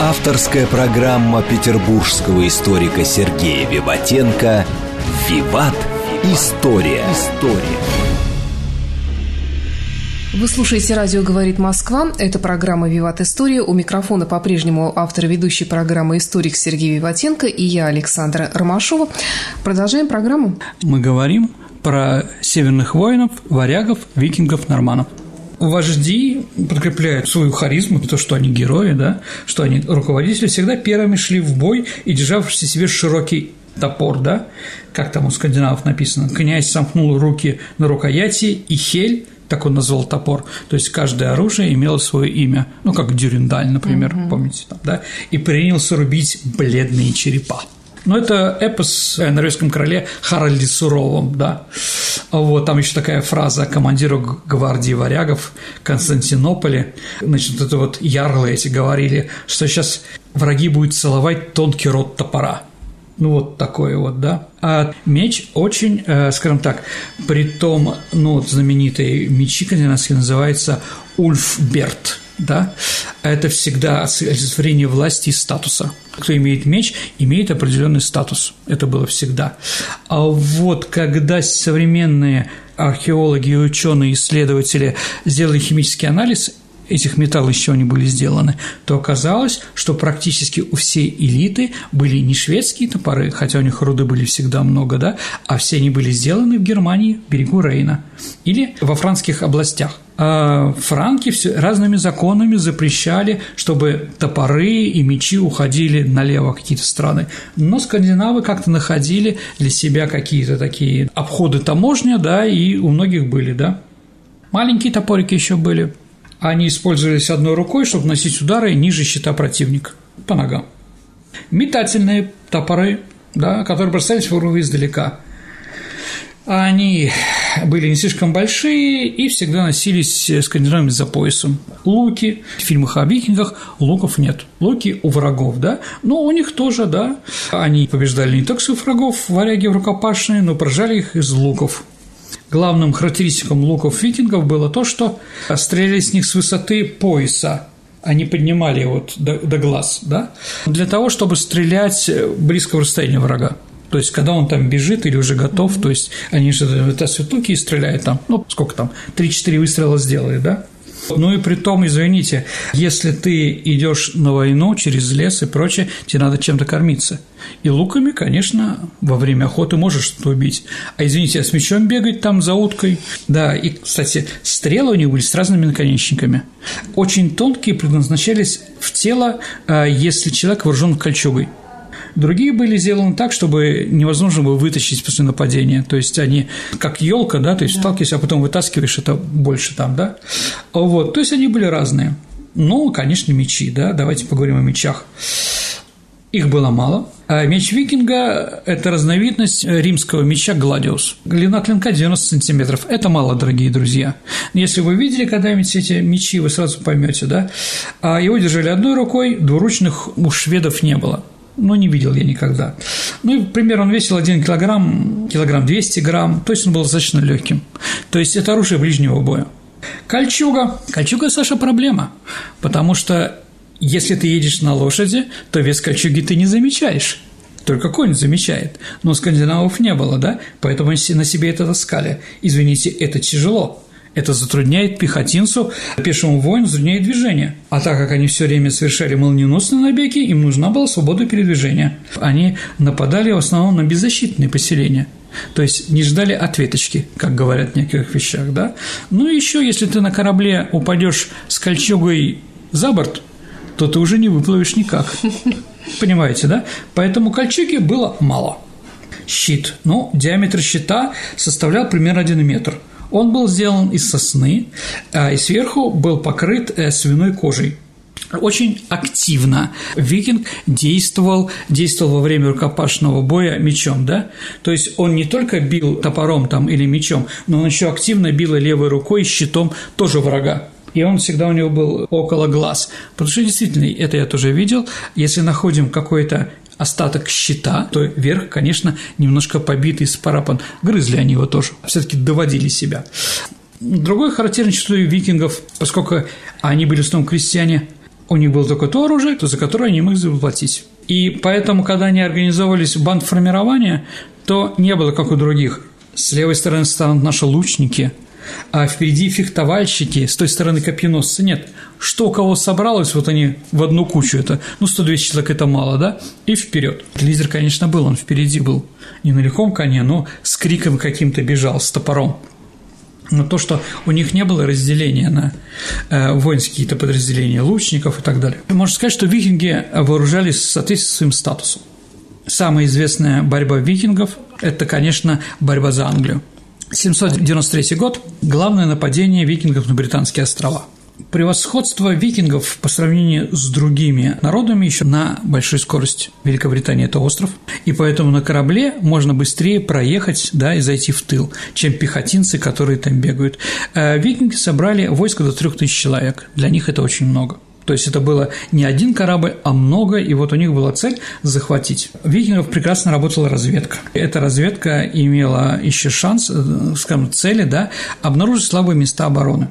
Авторская программа петербургского историка Сергея Виватенко «Виват. История». История. Вы слушаете «Радио говорит Москва». Это программа «Виват История». У микрофона по-прежнему автор ведущей программы «Историк» Сергей Виватенко и я, Александра Ромашова. Продолжаем программу. Мы говорим про северных воинов, варягов, викингов, норманов вожди подкрепляют свою харизму, то, что они герои, да, что они руководители, всегда первыми шли в бой и державшись себе широкий топор, да, как там у скандинавов написано, князь сомкнул руки на рукояти, и хель так он назвал топор. То есть каждое оружие имело свое имя, ну, как Дюриндаль, например, mm-hmm. помните, там, да, и принялся рубить бледные черепа. Ну, это эпос о норвежском короле Харальде Суровом, да. Вот, там еще такая фраза командиру гвардии варягов Константинополе. Значит, это вот ярлы эти говорили, что сейчас враги будут целовать тонкий рот топора. Ну, вот такое вот, да. А меч очень, э, скажем так, при том, ну, вот знаменитые мечи скандинавские называется Ульфберт, да, это всегда олицетворение власти и статуса. Кто имеет меч, имеет определенный статус. Это было всегда. А вот когда современные археологи, ученые, исследователи сделали химический анализ этих из чего они были сделаны, то оказалось, что практически у всей элиты были не шведские топоры, хотя у них руды были всегда много, да, а все они были сделаны в Германии, в берегу Рейна, или во франкских областях. А франки все разными законами запрещали, чтобы топоры и мечи уходили налево какие-то страны. Но скандинавы как-то находили для себя какие-то такие обходы таможня, да, и у многих были, да. Маленькие топорики еще были – они использовались одной рукой, чтобы носить удары ниже щита противника по ногам. Метательные топоры, да, которые бросались в уровень издалека. Они были не слишком большие и всегда носились скандинавами за поясом. Луки. В фильмах о викингах луков нет. Луки у врагов, да? Но у них тоже, да. Они побеждали не только своих врагов, варяги рукопашные, но поражали их из луков. Главным характеристиком луков викингов было то, что стреляли с них с высоты пояса, они поднимали его до, до глаз, да, для того, чтобы стрелять близкого расстояния врага. То есть, когда он там бежит или уже готов, то есть, они же вытаскивают луки и стреляют там, ну, сколько там, 3-4 выстрела сделали, да, ну и при том, извините, если ты идешь на войну через лес и прочее, тебе надо чем-то кормиться. И луками, конечно, во время охоты можешь что-то убить. А извините, а с мечом бегать там за уткой? Да, и, кстати, стрелы у них были с разными наконечниками. Очень тонкие предназначались в тело, а, если человек вооружен кольчугой. Другие были сделаны так, чтобы невозможно было вытащить после нападения. То есть они как елка, да, то есть да. сталкиваешься, а потом вытаскиваешь это больше там, да. Вот, то есть они были разные. Ну, конечно, мечи, да, давайте поговорим о мечах. Их было мало. А меч викинга – это разновидность римского меча «Гладиус». Длина клинка 90 сантиметров. Это мало, дорогие друзья. Если вы видели когда-нибудь эти мечи, вы сразу поймете, да? А его держали одной рукой, двуручных у шведов не было но не видел я никогда. Ну и, пример, он весил 1 килограмм, килограмм 200 грамм, то есть он был достаточно легким. То есть это оружие ближнего боя. Кольчуга. Кольчуга, Саша, проблема, потому что если ты едешь на лошади, то вес кольчуги ты не замечаешь. Только конь замечает. Но скандинавов не было, да? Поэтому они на себе это таскали. Извините, это тяжело. Это затрудняет пехотинцу, пешему воину затрудняет движение. А так как они все время совершали молниеносные набеги, им нужна была свобода передвижения. Они нападали в основном на беззащитные поселения. То есть не ждали ответочки, как говорят в некоторых вещах, да? Ну и еще, если ты на корабле упадешь с кольчугой за борт, то ты уже не выплывешь никак. Понимаете, да? Поэтому кольчуги было мало. Щит. Ну, диаметр щита составлял примерно 1 метр – он был сделан из сосны, а и сверху был покрыт э, свиной кожей очень активно викинг действовал, действовал во время рукопашного боя мечом, да? То есть он не только бил топором там или мечом, но он еще активно бил левой рукой щитом тоже врага. И он всегда у него был около глаз. Потому что действительно, это я тоже видел, если находим какой-то остаток щита, то верх, конечно, немножко побитый, спарапан. Грызли они его тоже, все таки доводили себя. Другой характерный чертой викингов, поскольку они были в основном крестьяне, у них было только то оружие, то за которое они могли заплатить. И поэтому, когда они организовывались в банд формирования, то не было как у других. С левой стороны станут наши лучники – а впереди фехтовальщики, с той стороны копьеносцы нет. Что у кого собралось, вот они в одну кучу, это, ну, 100-200 человек – это мало, да, и вперед. Лидер, конечно, был, он впереди был, не на лихом коне, но с криком каким-то бежал, с топором. Но то, что у них не было разделения на э, воинские какие-то подразделения, лучников и так далее. Можно сказать, что викинги вооружались в соответствии с своим статусом. Самая известная борьба викингов – это, конечно, борьба за Англию. 793 год – главное нападение викингов на Британские острова. Превосходство викингов по сравнению с другими народами еще на большой скорости. Великобритания – это остров, и поэтому на корабле можно быстрее проехать да, и зайти в тыл, чем пехотинцы, которые там бегают. Э, викинги собрали войско до 3000 человек. Для них это очень много. То есть это было не один корабль, а много, и вот у них была цель захватить. Викингов прекрасно работала разведка. Эта разведка имела еще шанс, э, скажем, цели, да, обнаружить слабые места обороны.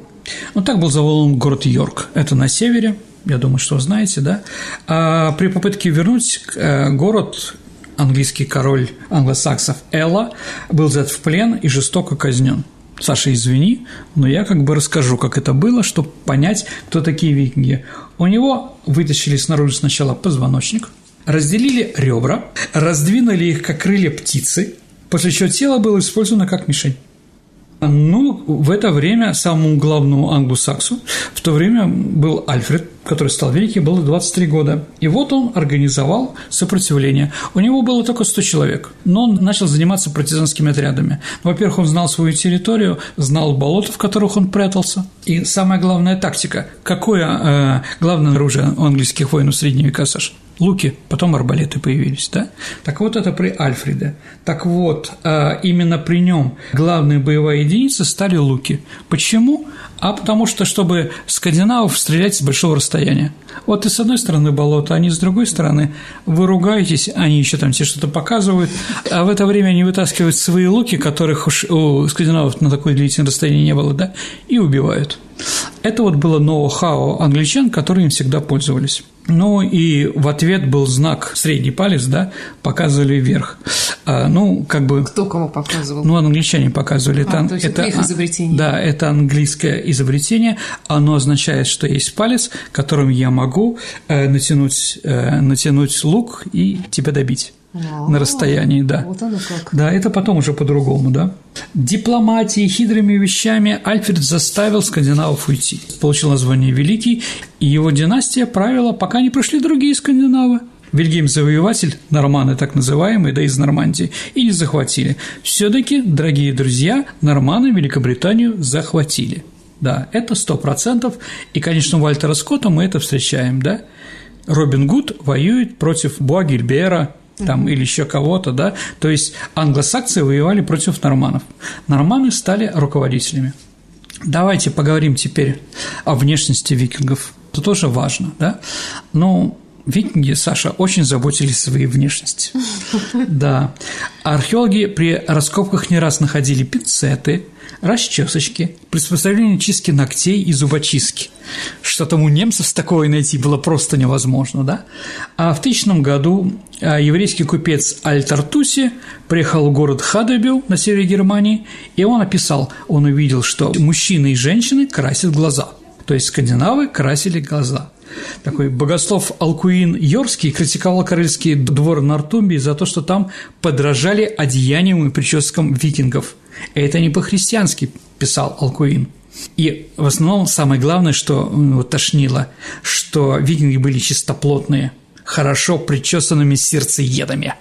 Ну, так был заволен город Йорк. Это на севере, я думаю, что знаете, да. А при попытке вернуть э, город английский король англосаксов Элла был взят в плен и жестоко казнен. Саша, извини, но я как бы расскажу, как это было, чтобы понять, кто такие викинги. У него вытащили снаружи сначала позвоночник, разделили ребра, раздвинули их, как крылья птицы, после чего тело было использовано как мишень. Ну, в это время самому главному англосаксу в то время был Альфред, который стал великий, было 23 года. И вот он организовал сопротивление. У него было только 100 человек, но он начал заниматься партизанскими отрядами. Во-первых, он знал свою территорию, знал болота, в которых он прятался. И самая главная тактика. Какое э, главное оружие у английских воинов среднего века, Саша? луки, потом арбалеты появились, да? Так вот это при Альфреде. Так вот, а, именно при нем главная боевая единица стали луки. Почему? А потому что, чтобы скандинавов стрелять с большого расстояния. Вот и с одной стороны болото, они с другой стороны. Вы ругаетесь, они еще там все что-то показывают, а в это время они вытаскивают свои луки, которых уж у скандинавов на такое длительное расстояние не было, да, и убивают. Это вот было ноу-хау англичан, которые им всегда пользовались. Ну и в ответ был знак средний палец, да, показывали вверх. А, ну, как бы… Кто кому показывал? Ну, англичане показывали. А, это, то есть это, их изобретение. Да, это английское изобретение. Оно означает, что есть палец, которым я могу э, натянуть, э, натянуть лук и тебя добить на расстоянии, да. Вот оно как. Да, это потом уже по-другому, да. Дипломатией, хитрыми вещами Альфред заставил скандинавов уйти. Получил название Великий, и его династия правила, пока не пришли другие скандинавы. Вильгельм Завоеватель, норманы так называемые, да из Нормандии, и не захватили. все таки дорогие друзья, норманы Великобританию захватили. Да, это сто процентов, и, конечно, у Вальтера Скотта мы это встречаем, да. Робин Гуд воюет против Буагильбера, там, или еще кого-то, да, то есть англосаксы воевали против норманов. Норманы стали руководителями. Давайте поговорим теперь о внешности викингов. Это тоже важно, да. Ну, Викинги, Саша, очень заботились о своей внешности. Да. Археологи при раскопках не раз находили пинцеты, расчесочки, приспособление чистки ногтей и зубочистки. Что там у немцев такое найти было просто невозможно, да? А в тысячном году а, еврейский купец Аль-Тартуси приехал в город Хадебю на севере Германии, и он описал, он увидел, что мужчины и женщины красят глаза. То есть скандинавы красили глаза – такой богослов Алкуин Йорский критиковал королевский двор Нортумбии за то, что там подражали одеяниям и прическам викингов. Это не по-христиански, писал Алкуин. И в основном самое главное, что вот, тошнило, что викинги были чистоплотные, хорошо причесанными сердцеедами.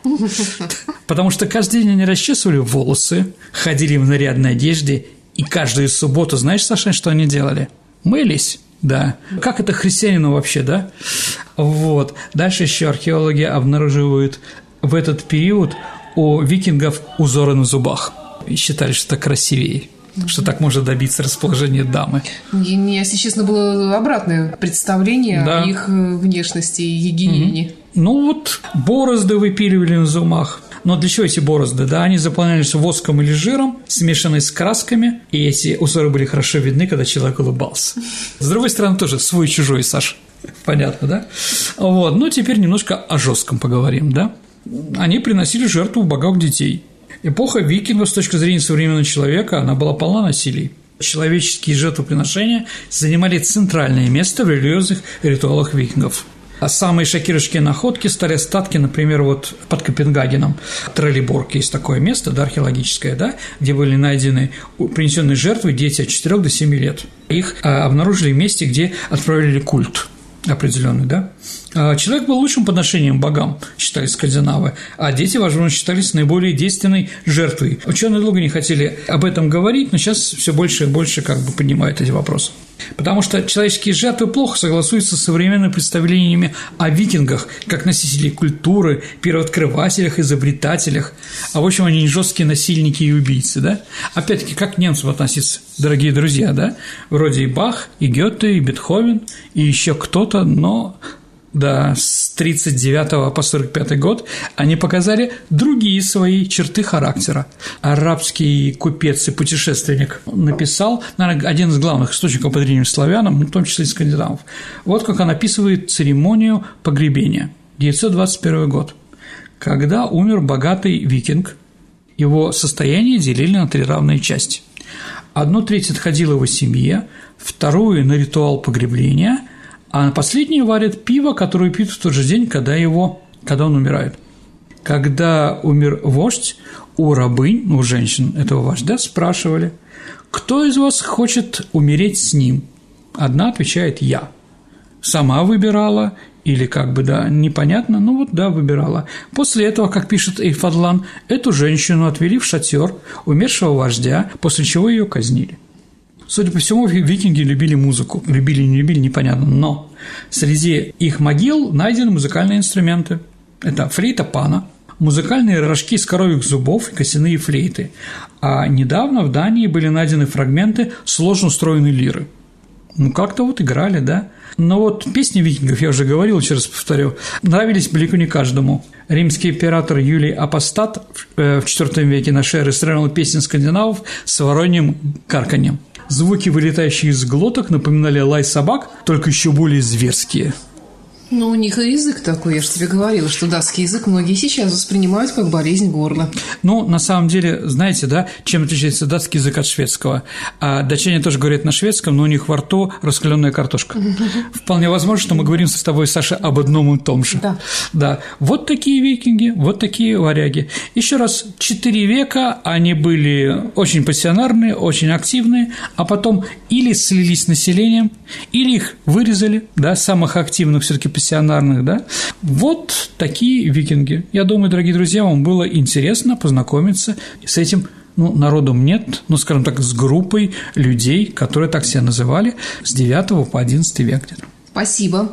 Потому что каждый день они расчесывали волосы, ходили в нарядной одежде, и каждую субботу, знаешь, Саша, что они делали? Мылись. Да. Как это христианину вообще, да? Вот. Дальше еще археологи обнаруживают в этот период у викингов узоры на зубах. И считали, что это красивее что так может добиться расположения дамы. Мне, если честно, было обратное представление да. о их э, внешности и гигиене. Mm-hmm. Ну вот, борозды выпиливали на зубах. Но для чего эти борозды? Да, они заполнялись воском или жиром, смешанные с красками, и эти узоры были хорошо видны, когда человек улыбался. С другой стороны, тоже свой-чужой, Саш. Понятно, да? Вот, ну теперь немножко о жестком поговорим, да? Они приносили жертву богам детей. Эпоха викингов с точки зрения современного человека, она была полна насилий. Человеческие жертвоприношения занимали центральное место в религиозных ритуалах викингов – а самые шокирующие находки стали остатки, например, вот под Копенгагеном, Троллиборг есть такое место, да, археологическое, да, где были найдены принесенные жертвы дети от 4 до 7 лет. Их а, обнаружили в месте, где отправляли культ определенный, да. А, человек был лучшим подношением богам, считали скандинавы, а дети, возможно, считались наиболее действенной жертвой. Ученые долго не хотели об этом говорить, но сейчас все больше и больше как бы поднимают эти вопросы. Потому что человеческие жертвы плохо согласуются с современными представлениями о викингах, как носителей культуры, первооткрывателях, изобретателях. А в общем, они не жесткие насильники и убийцы, да? Опять-таки, как к немцам относиться, дорогие друзья, да? Вроде и Бах, и Гёте, и Бетховен, и еще кто-то, но да, с 39 по 45 год, они показали другие свои черты характера. Арабский купец и путешественник написал, наверное, один из главных источников по древним славянам, в том числе и скандинавов. Вот как он описывает церемонию погребения. 921 год. Когда умер богатый викинг, его состояние делили на три равные части. Одну треть отходила его семье, вторую – на ритуал погребления – а на последнее варят пиво, которое пьют в тот же день, когда, его, когда он умирает. Когда умер вождь, у рабынь, у женщин этого вождя спрашивали, кто из вас хочет умереть с ним? Одна отвечает «я». Сама выбирала или как бы, да, непонятно, ну вот, да, выбирала. После этого, как пишет Эйфадлан, эту женщину отвели в шатер умершего вождя, после чего ее казнили. Судя по всему, викинги любили музыку. Любили, не любили, непонятно. Но среди их могил найдены музыкальные инструменты. Это флейта пана, музыкальные рожки из коровьих зубов и костяные флейты. А недавно в Дании были найдены фрагменты сложно устроенной лиры. Ну, как-то вот играли, да? Но вот песни викингов, я уже говорил, еще раз повторю, нравились далеко не каждому. Римский император Юлий Апостат в IV э, веке нашей эры сравнил песни скандинавов с вороньим карканьем. Звуки, вылетающие из глоток, напоминали лай собак, только еще более зверские – ну, у них и язык такой, я же тебе говорила, что датский язык многие сейчас воспринимают как болезнь горла. Ну, на самом деле, знаете, да, чем отличается датский язык от шведского? А датчане тоже говорят на шведском, но у них во рту раскаленная картошка. Вполне возможно, что мы говорим с тобой, Саша, об одном и том же. Да. Да. Вот такие викинги, вот такие варяги. Еще раз, четыре века они были очень пассионарные, очень активные, а потом или слились с населением, или их вырезали, да, самых активных все таки пассионарных, да. Вот такие викинги. Я думаю, дорогие друзья, вам было интересно познакомиться с этим ну, народом нет, ну, скажем так, с группой людей, которые так себя называли с 9 по 11 век Спасибо.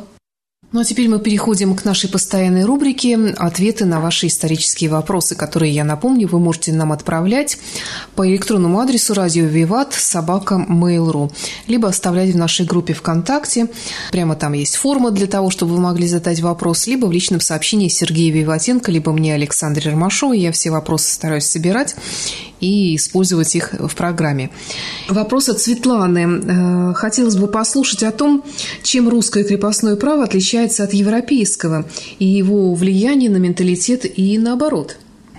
Ну а теперь мы переходим к нашей постоянной рубрике «Ответы на ваши исторические вопросы», которые, я напомню, вы можете нам отправлять по электронному адресу радио Виват собака Mail.ru либо оставлять в нашей группе ВКонтакте. Прямо там есть форма для того, чтобы вы могли задать вопрос, либо в личном сообщении Сергея Виватенко, либо мне Александре Ромашовой. Я все вопросы стараюсь собирать и использовать их в программе. Вопрос от Светланы. Э, хотелось бы послушать о том, чем русское крепостное право отличается от европейского и его влияние на менталитет и наоборот.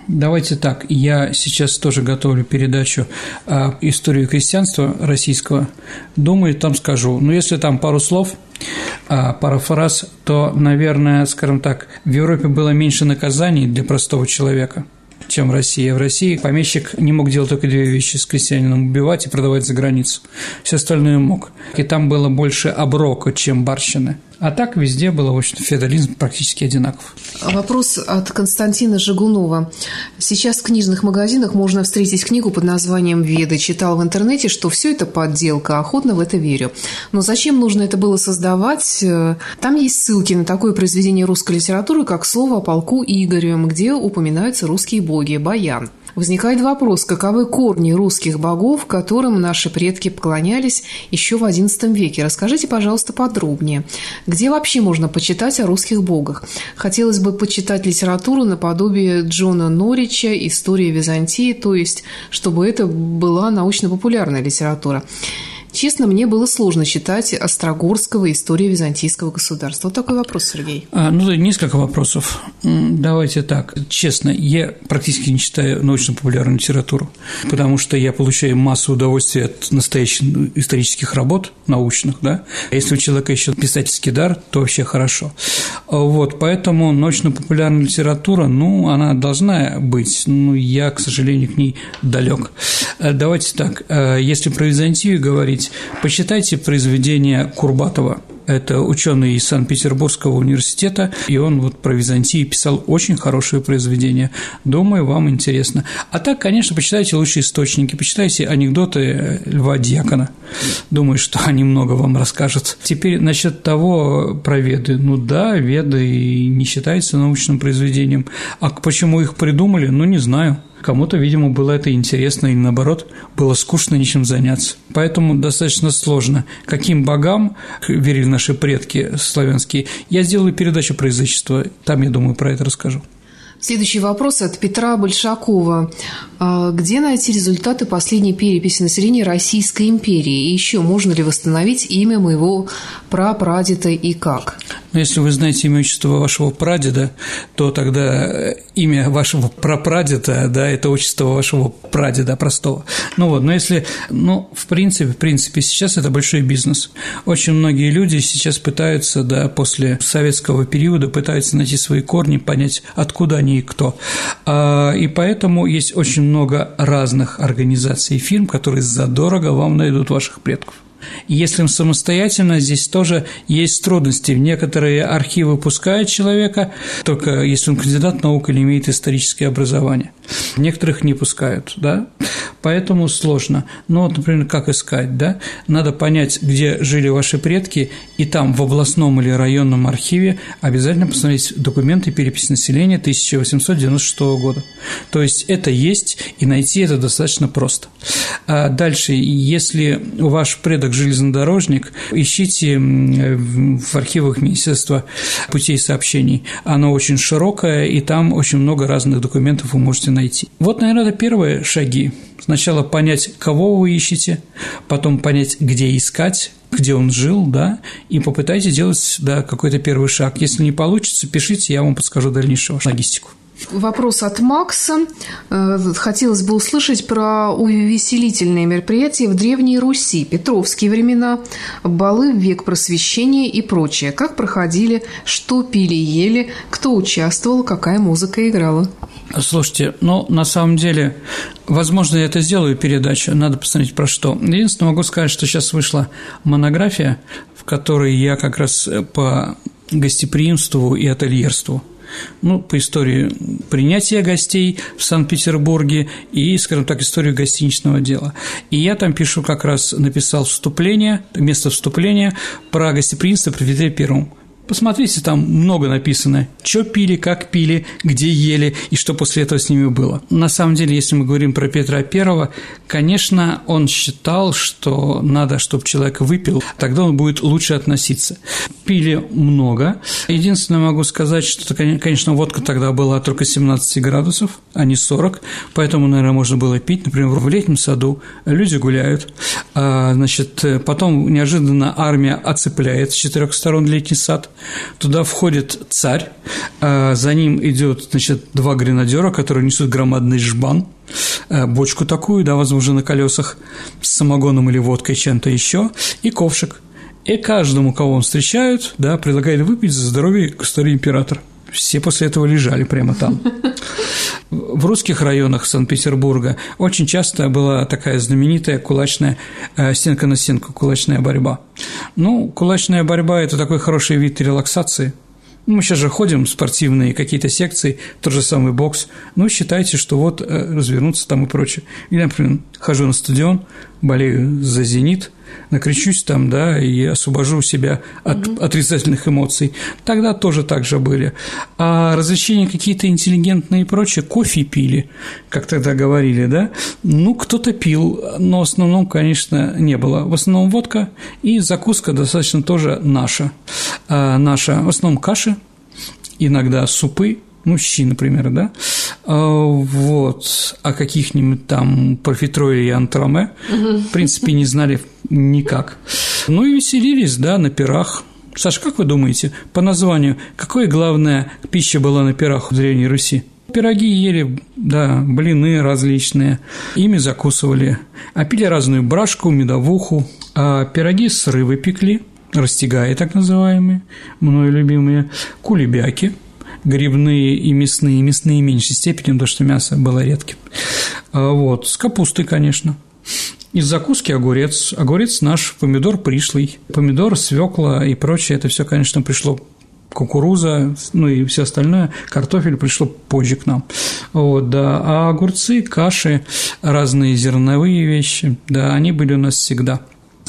Давайте так, я сейчас тоже готовлю передачу о истории крестьянства российского. Думаю, там скажу. Но если там пару слов, а, пара фраз, то, наверное, скажем так, в Европе было меньше наказаний для простого человека – чем в России. В России помещик не мог делать только две вещи – с крестьянином убивать и продавать за границу. Все остальное мог. И там было больше оброка, чем барщины. А так везде было, в общем феодализм практически одинаков. Вопрос от Константина Жигунова. Сейчас в книжных магазинах можно встретить книгу под названием «Веды». Читал в интернете, что все это подделка, охотно в это верю. Но зачем нужно это было создавать? Там есть ссылки на такое произведение русской литературы, как «Слово о полку Игорю», где упоминаются русские боги – Баян. Возникает вопрос, каковы корни русских богов, которым наши предки поклонялись еще в XI веке. Расскажите, пожалуйста, подробнее. Где вообще можно почитать о русских богах? Хотелось бы почитать литературу наподобие Джона Норрича «История Византии», то есть, чтобы это была научно-популярная литература. Честно, мне было сложно читать Острогорского «История византийского государства». Вот такой вопрос, Сергей. А, ну, несколько вопросов. Давайте так. Честно, я практически не читаю научно-популярную литературу, потому что я получаю массу удовольствия от настоящих исторических работ научных, да. А если у человека еще писательский дар, то вообще хорошо. Вот, поэтому научно-популярная литература, ну, она должна быть, ну, я, к сожалению, к ней далек. Э, давайте так, э, если про Византию говорить, есть почитайте произведения Курбатова. Это ученый из Санкт-Петербургского университета, и он вот про Византию писал очень хорошее произведение. Думаю, вам интересно. А так, конечно, почитайте лучшие источники, почитайте анекдоты Льва Дьякона. Думаю, что они много вам расскажут. Теперь насчет того про веды. Ну да, веды не считаются научным произведением. А почему их придумали, ну не знаю. Кому-то, видимо, было это интересно, или наоборот, было скучно ничем заняться. Поэтому достаточно сложно. Каким богам верили наши предки славянские? Я сделаю передачу про язычество, там, я думаю, про это расскажу. Следующий вопрос от Петра Большакова. А где найти результаты последней переписи населения Российской империи? И еще можно ли восстановить имя моего прапрадеда и как? Но если вы знаете имя отчество вашего прадеда, то тогда э, имя вашего прапрадеда, да, это отчество вашего прадеда простого. Ну вот, но если, ну, в принципе, в принципе, сейчас это большой бизнес. Очень многие люди сейчас пытаются, да, после советского периода пытаются найти свои корни, понять, откуда они и кто. А, и поэтому есть очень много разных организаций фирм, которые задорого вам найдут ваших предков. Если он самостоятельно, здесь тоже есть трудности. Некоторые архивы пускают человека, только если он кандидат наук или имеет историческое образование. Некоторых не пускают, да, поэтому сложно. Ну, вот, например, как искать, да? Надо понять, где жили ваши предки, и там в областном или районном архиве обязательно посмотреть документы переписи населения 1896 года. То есть это есть, и найти это достаточно просто. А дальше, если ваш предок железнодорожник, ищите в архивах Министерства путей сообщений. Оно очень широкое, и там очень много разных документов вы можете найти. Вот, наверное, это первые шаги. Сначала понять, кого вы ищете, потом понять, где искать, где он жил, да, и попытайтесь сделать, да, какой-то первый шаг. Если не получится, пишите, я вам подскажу дальнейшую логистику. Вопрос от Макса. Э, хотелось бы услышать про увеселительные мероприятия в Древней Руси, Петровские времена, балы в век просвещения и прочее. Как проходили, что пили, ели, кто участвовал, какая музыка играла. Слушайте, ну, на самом деле, возможно, я это сделаю передачу, надо посмотреть про что. Единственное, могу сказать, что сейчас вышла монография, в которой я как раз по гостеприимству и ательерству – ну, по истории принятия гостей в Санкт-Петербурге и, скажем так, историю гостиничного дела. И я там пишу как раз, написал вступление, место вступления про гостеприимство при Петре Первом Посмотрите, там много написано, что пили, как пили, где ели и что после этого с ними было. На самом деле, если мы говорим про Петра I, конечно, он считал, что надо, чтобы человек выпил, тогда он будет лучше относиться. Пили много. Единственное, могу сказать, что, конечно, водка тогда была только 17 градусов, а не 40, поэтому, наверное, можно было пить, например, в летнем саду, люди гуляют, а, значит, потом неожиданно армия оцепляет с четырех сторон летний сад, Туда входит царь, а за ним идет, значит, два гренадера, которые несут громадный жбан, э, бочку такую, да, возможно, на колесах с самогоном или водкой, чем-то еще, и ковшик. И каждому, кого он встречают, да, предлагает выпить за здоровье государя императора. Все после этого лежали прямо там. В русских районах Санкт-Петербурга очень часто была такая знаменитая кулачная э, стенка на стенку, кулачная борьба. Ну, кулачная борьба – это такой хороший вид релаксации – мы сейчас же ходим спортивные какие-то секции, тот же самый бокс. Ну, считайте, что вот э, развернуться там и прочее. Или, например, хожу на стадион, болею за «Зенит», накричусь там, да, и освобожу себя от угу. отрицательных эмоций. Тогда тоже так же были. А развлечения какие-то интеллигентные и прочее, кофе пили, как тогда говорили, да. Ну, кто-то пил, но в основном, конечно, не было. В основном водка и закуска достаточно тоже наша. А наша, в основном каши, иногда супы, ну, щи, например, да, а, вот, о каких-нибудь там профитройле и антраме, в принципе, не знали никак. Ну и веселились, да, на пирах. Саша, как вы думаете, по названию, какая главная пища была на пирах в Древней Руси? Пироги ели, да, блины различные, ими закусывали, а пили разную брашку, медовуху, а пироги с рыбой пекли, растягаи так называемые, мною любимые, кулебяки – грибные и мясные, мясные в меньшей степени, потому что мясо было редким. А вот, с капустой, конечно. Из закуски огурец. Огурец наш, помидор пришлый. Помидор, свекла и прочее, это все, конечно, пришло кукуруза, ну и все остальное, картофель пришло позже к нам. Вот, да. А огурцы, каши, разные зерновые вещи, да, они были у нас всегда.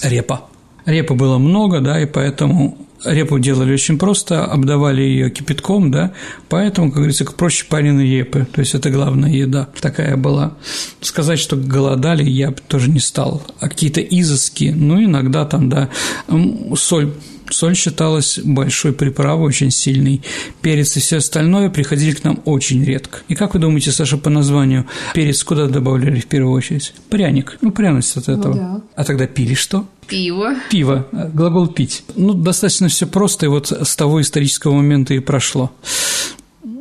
Репа. Репы было много, да, и поэтому Репу делали очень просто, обдавали ее кипятком, да, поэтому, как говорится, проще пареной репы, то есть это главная еда такая была. Сказать, что голодали, я бы тоже не стал, а какие-то изыски, ну, иногда там, да, соль Соль считалась большой приправой, очень сильной. Перец и все остальное приходили к нам очень редко. И как вы думаете, Саша, по названию перец куда добавляли в первую очередь? Пряник. Ну, пряность от этого. Ну, да. А тогда пили что? Пиво. Пиво. Глагол «пить». Ну, достаточно все просто, и вот с того исторического момента и прошло.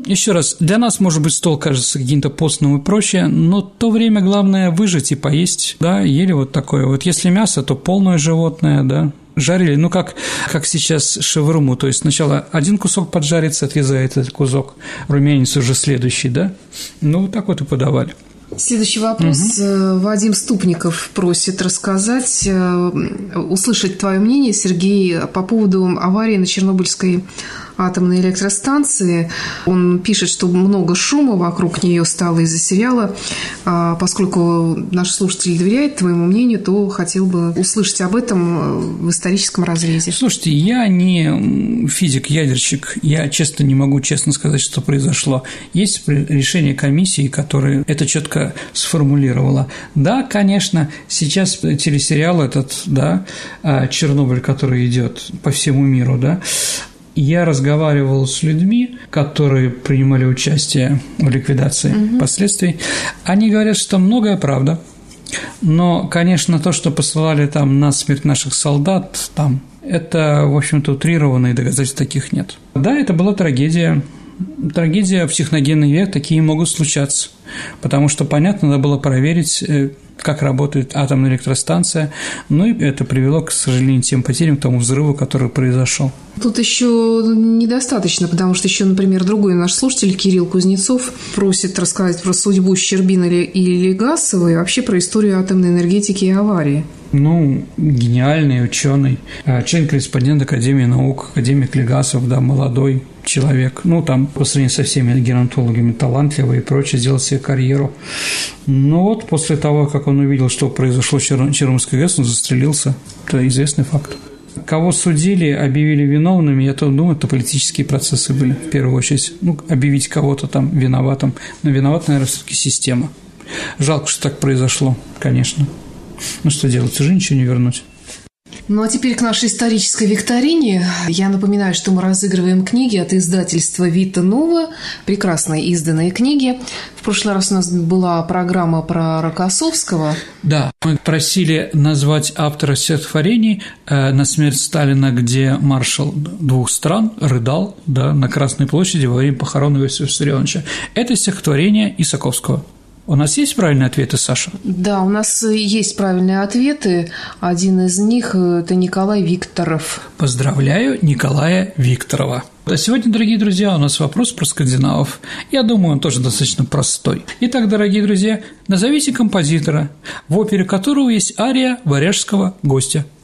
Еще раз, для нас, может быть, стол кажется каким-то постным и прочее, но то время главное выжить и поесть, да, ели вот такое. Вот если мясо, то полное животное, да, жарили, ну, как, как сейчас шавруму, то есть сначала один кусок поджарится, отрезает этот кусок, румянец уже следующий, да, ну, вот так вот и подавали. Следующий вопрос. Угу. Вадим Ступников просит рассказать, э, услышать твое мнение, Сергей, по поводу аварии на Чернобыльской атомной электростанции. Он пишет, что много шума вокруг нее стало из-за сериала. А поскольку наш слушатель доверяет твоему мнению, то хотел бы услышать об этом э, в историческом разрезе. Слушайте, я не физик-ядерщик. Я честно не могу честно сказать, что произошло. Есть решение комиссии, которое это четко сформулировало. Да, конечно, сейчас телесериал этот, да, а, Чернобыль, который идет по всему миру, да, я разговаривал с людьми, которые принимали участие в ликвидации угу. последствий. Они говорят, что многое правда. Но, конечно, то, что посылали там на смерть наших солдат, там, это, в общем-то, утрированные доказательств таких нет. Да, это была трагедия. Трагедия в техногенный век, такие могут случаться. Потому что, понятно, надо было проверить э, как работает атомная электростанция. Ну и это привело, к сожалению, тем потерям, к тому взрыву, который произошел. Тут еще недостаточно, потому что еще, например, другой наш слушатель Кирилл Кузнецов просит рассказать про судьбу Щербина или Легасова и вообще про историю атомной энергетики и аварии. Ну, гениальный ученый, а, член-корреспондент Академии наук, академик Легасов, да, молодой человек. Ну, там, по сравнению со всеми геронтологами, талантливый и прочее, сделал себе карьеру. Но вот после того, как он увидел, что произошло в Черноморской ГЭС, он застрелился. Это известный факт. Кого судили, объявили виновными, я то думаю, это политические процессы были в первую очередь. Ну, объявить кого-то там виноватым. Но виновата, наверное, все-таки система. Жалко, что так произошло, конечно. Ну, что делать, уже ничего не вернуть. Ну а теперь к нашей исторической викторине. Я напоминаю, что мы разыгрываем книги от издательства Вита Нова, прекрасные изданные книги. В прошлый раз у нас была программа про Рокоссовского. Да, мы просили назвать автора стихотворений э, «На смерть Сталина», где маршал двух стран рыдал да, на Красной площади во время похорон Иосифа Виссарионовича. Это стихотворение Исаковского. У нас есть правильные ответы, Саша? Да, у нас есть правильные ответы. Один из них – это Николай Викторов. Поздравляю Николая Викторова. А сегодня, дорогие друзья, у нас вопрос про скандинавов. Я думаю, он тоже достаточно простой. Итак, дорогие друзья, назовите композитора, в опере которого есть ария варяжского гостя –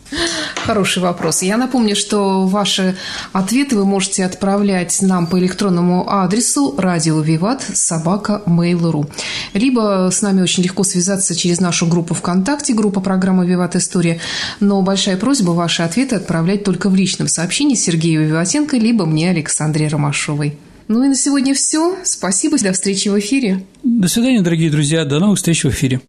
Хороший вопрос. Я напомню, что ваши ответы вы можете отправлять нам по электронному адресу радио Виват собака Mail.ru. Либо с нами очень легко связаться через нашу группу ВКонтакте, группа программы Виват История. Но большая просьба ваши ответы отправлять только в личном сообщении Сергею Виватенко, либо мне, Александре Ромашовой. Ну и на сегодня все. Спасибо. До встречи в эфире. До свидания, дорогие друзья. До новых встреч в эфире.